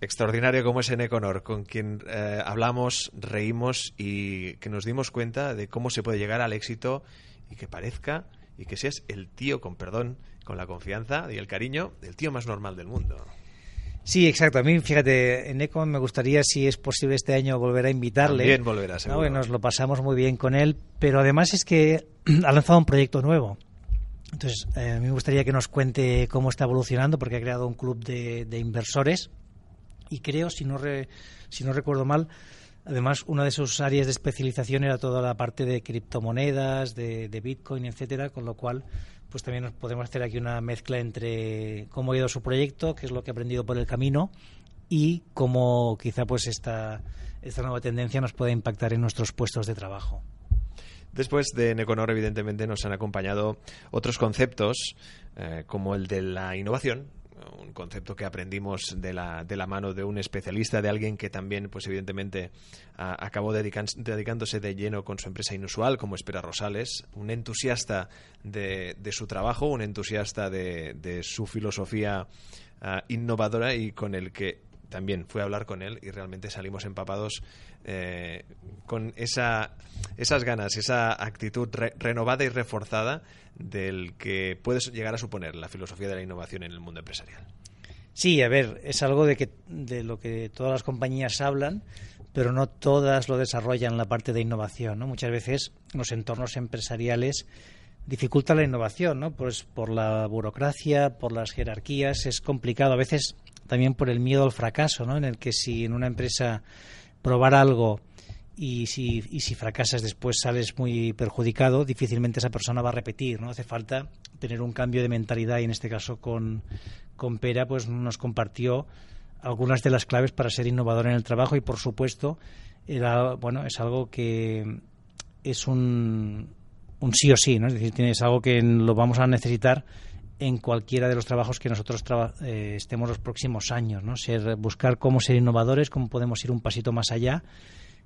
extraordinario como es Eneconor, con quien eh, hablamos, reímos y que nos dimos cuenta de cómo se puede llegar al éxito y que parezca y que seas el tío, con perdón, con la confianza y el cariño, el tío más normal del mundo. Sí, exacto. A mí, fíjate, en Econ me gustaría, si es posible este año, volver a invitarle. También volverá, seguro. nos lo pasamos muy bien con él, pero además es que ha lanzado un proyecto nuevo. Entonces, eh, a mí me gustaría que nos cuente cómo está evolucionando, porque ha creado un club de, de inversores y creo, si no, si no recuerdo mal, además una de sus áreas de especialización era toda la parte de criptomonedas, de, de Bitcoin, etcétera, con lo cual pues también nos podemos hacer aquí una mezcla entre cómo ha ido su proyecto, qué es lo que ha aprendido por el camino y cómo quizá pues esta, esta nueva tendencia nos pueda impactar en nuestros puestos de trabajo. Después de Neconor, evidentemente, nos han acompañado otros conceptos, eh, como el de la innovación, un concepto que aprendimos de la, de la mano de un especialista, de alguien que también, pues evidentemente, acabó dedicándose de lleno con su empresa inusual, como Espera Rosales, un entusiasta de, de su trabajo, un entusiasta de, de su filosofía ah, innovadora y con el que también fui a hablar con él y realmente salimos empapados eh, con esa, esas ganas, esa actitud renovada y reforzada del que puede llegar a suponer la filosofía de la innovación en el mundo empresarial. Sí, a ver, es algo de, que, de lo que todas las compañías hablan, pero no todas lo desarrollan la parte de innovación. ¿no? Muchas veces los entornos empresariales dificultan la innovación, ¿no? Pues por la burocracia, por las jerarquías, es complicado. A veces también por el miedo al fracaso, ¿no? En el que si en una empresa probar algo y si, y si fracasas después sales muy perjudicado, difícilmente esa persona va a repetir, ¿no? Hace falta tener un cambio de mentalidad y en este caso con, con Pera pues nos compartió algunas de las claves para ser innovador en el trabajo y por supuesto era, bueno, es algo que es un, un sí o sí, ¿no? Es decir, es algo que lo vamos a necesitar en cualquiera de los trabajos que nosotros eh, estemos los próximos años, ¿no? Ser, buscar cómo ser innovadores, cómo podemos ir un pasito más allá.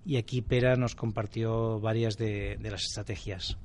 Y aquí Pera nos compartió varias de las estrategias.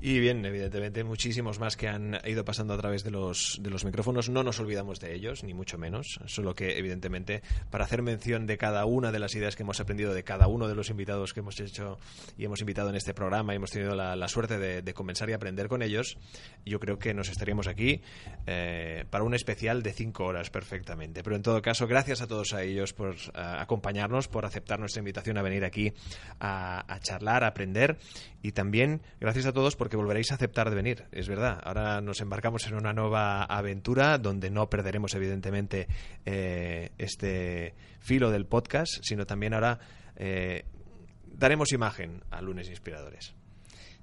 Y bien, evidentemente, muchísimos más que han ido pasando a través de los, de los micrófonos. No nos olvidamos de ellos, ni mucho menos. Solo que, evidentemente, para hacer mención de cada una de las ideas que hemos aprendido de cada uno de los invitados que hemos hecho y hemos invitado en este programa y hemos tenido la, suerte de, comenzar y aprender con ellos, yo creo que nos estaríamos aquí eh, para un especial de cinco horas perfectamente. Pero en todo caso, gracias a todos a ellos por eh, acompañarnos, por aceptar nuestra invitación a venir aquí a, a charlar, a aprender y también gracias a todos por porque volveréis a aceptar de venir, es verdad. Ahora nos embarcamos en una nueva aventura donde no perderemos, evidentemente, eh, este filo del podcast, sino también ahora eh, daremos imagen a Lunes Inspiradores.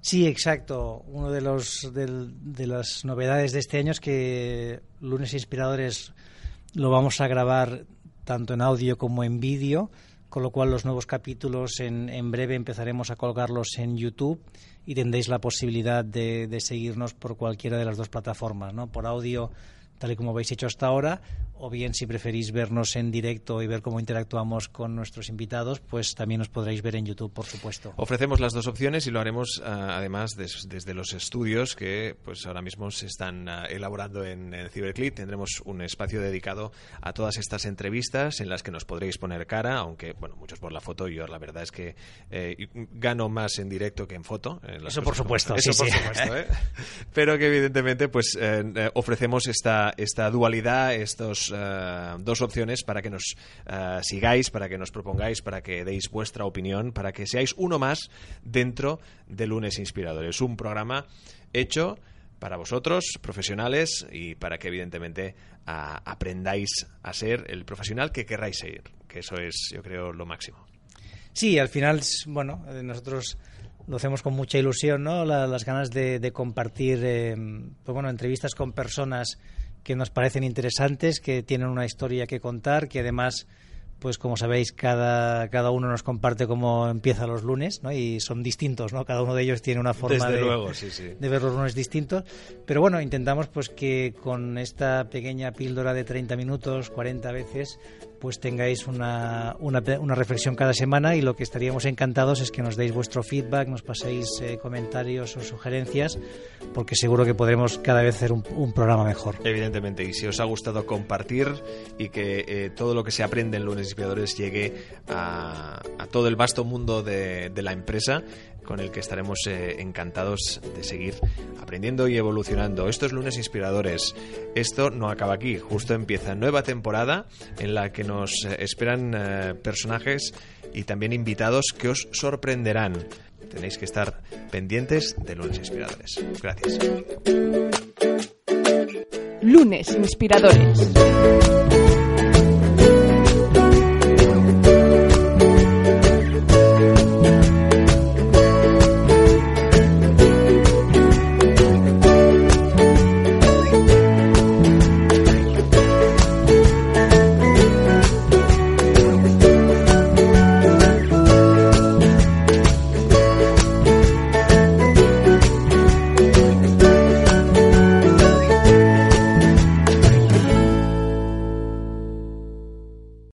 Sí, exacto. Uno de los de las novedades de este año es que Lunes Inspiradores lo vamos a grabar tanto en audio como en vídeo con lo cual los nuevos capítulos en, en breve empezaremos a colgarlos en YouTube y tendréis la posibilidad de, de seguirnos por cualquiera de las dos plataformas, ¿no? Por audio tal y como habéis hecho hasta ahora, o bien si preferís vernos en directo y ver cómo interactuamos con nuestros invitados, pues también os podréis ver en YouTube, por supuesto. Ofrecemos las dos opciones y lo haremos ah, además desde los estudios que pues ahora mismo se están ah, elaborando en, en Ciberclick. Tendremos un espacio dedicado a todas estas entrevistas en las que nos podréis poner cara, aunque bueno, muchos por la foto, yo la verdad es que eh, gano más en directo que en foto. Eso por supuesto, Eso sí, por sí. supuesto, ¿eh? Pero que evidentemente pues eh, eh, ofrecemos esta esta, dualidad, uh, dos opciones para que nos uh, sigáis, para que nos propongáis, para que deis vuestra opinión, para que seáis uno más dentro de Lunes Inspiradores. Un programa hecho para vosotros, profesionales, y para que evidentemente aprendáis a ser el profesional que querráis ser, que eso es, yo creo, lo máximo. Sí, al final, bueno, nosotros lo hacemos con mucha ilusión, ¿no? La, las ganas de, compartir, eh, pues bueno, entrevistas con personas que nos parecen interesantes, que tienen una historia que contar, que además, pues como sabéis, cada, cada uno nos comparte cómo empieza los lunes, ¿no? Y son distintos, ¿no? Cada uno de ellos tiene una forma de, luego, sí, sí. de, ver los lunes distintos. Pero bueno, intentamos pues que con esta pequeña píldora de 30 minutos, 40 veces, pues tengáis una, una, una, reflexión cada semana y lo que estaríamos encantados es que nos deis vuestro feedback, nos paséis eh, comentarios o sugerencias, porque seguro que podremos cada vez hacer un, programa mejor. Evidentemente, y si os ha gustado compartir y que eh, todo lo que se aprende en Lunes Inspiradores llegue a, todo el vasto mundo de la empresa, con el que estaremos eh, encantados de seguir aprendiendo y evolucionando. Estos lunes inspiradores, esto no acaba aquí, justo empieza nueva temporada en la que nos esperan eh, personajes y también invitados que os sorprenderán. Tenéis que estar pendientes de lunes inspiradores. Gracias. Lunes inspiradores.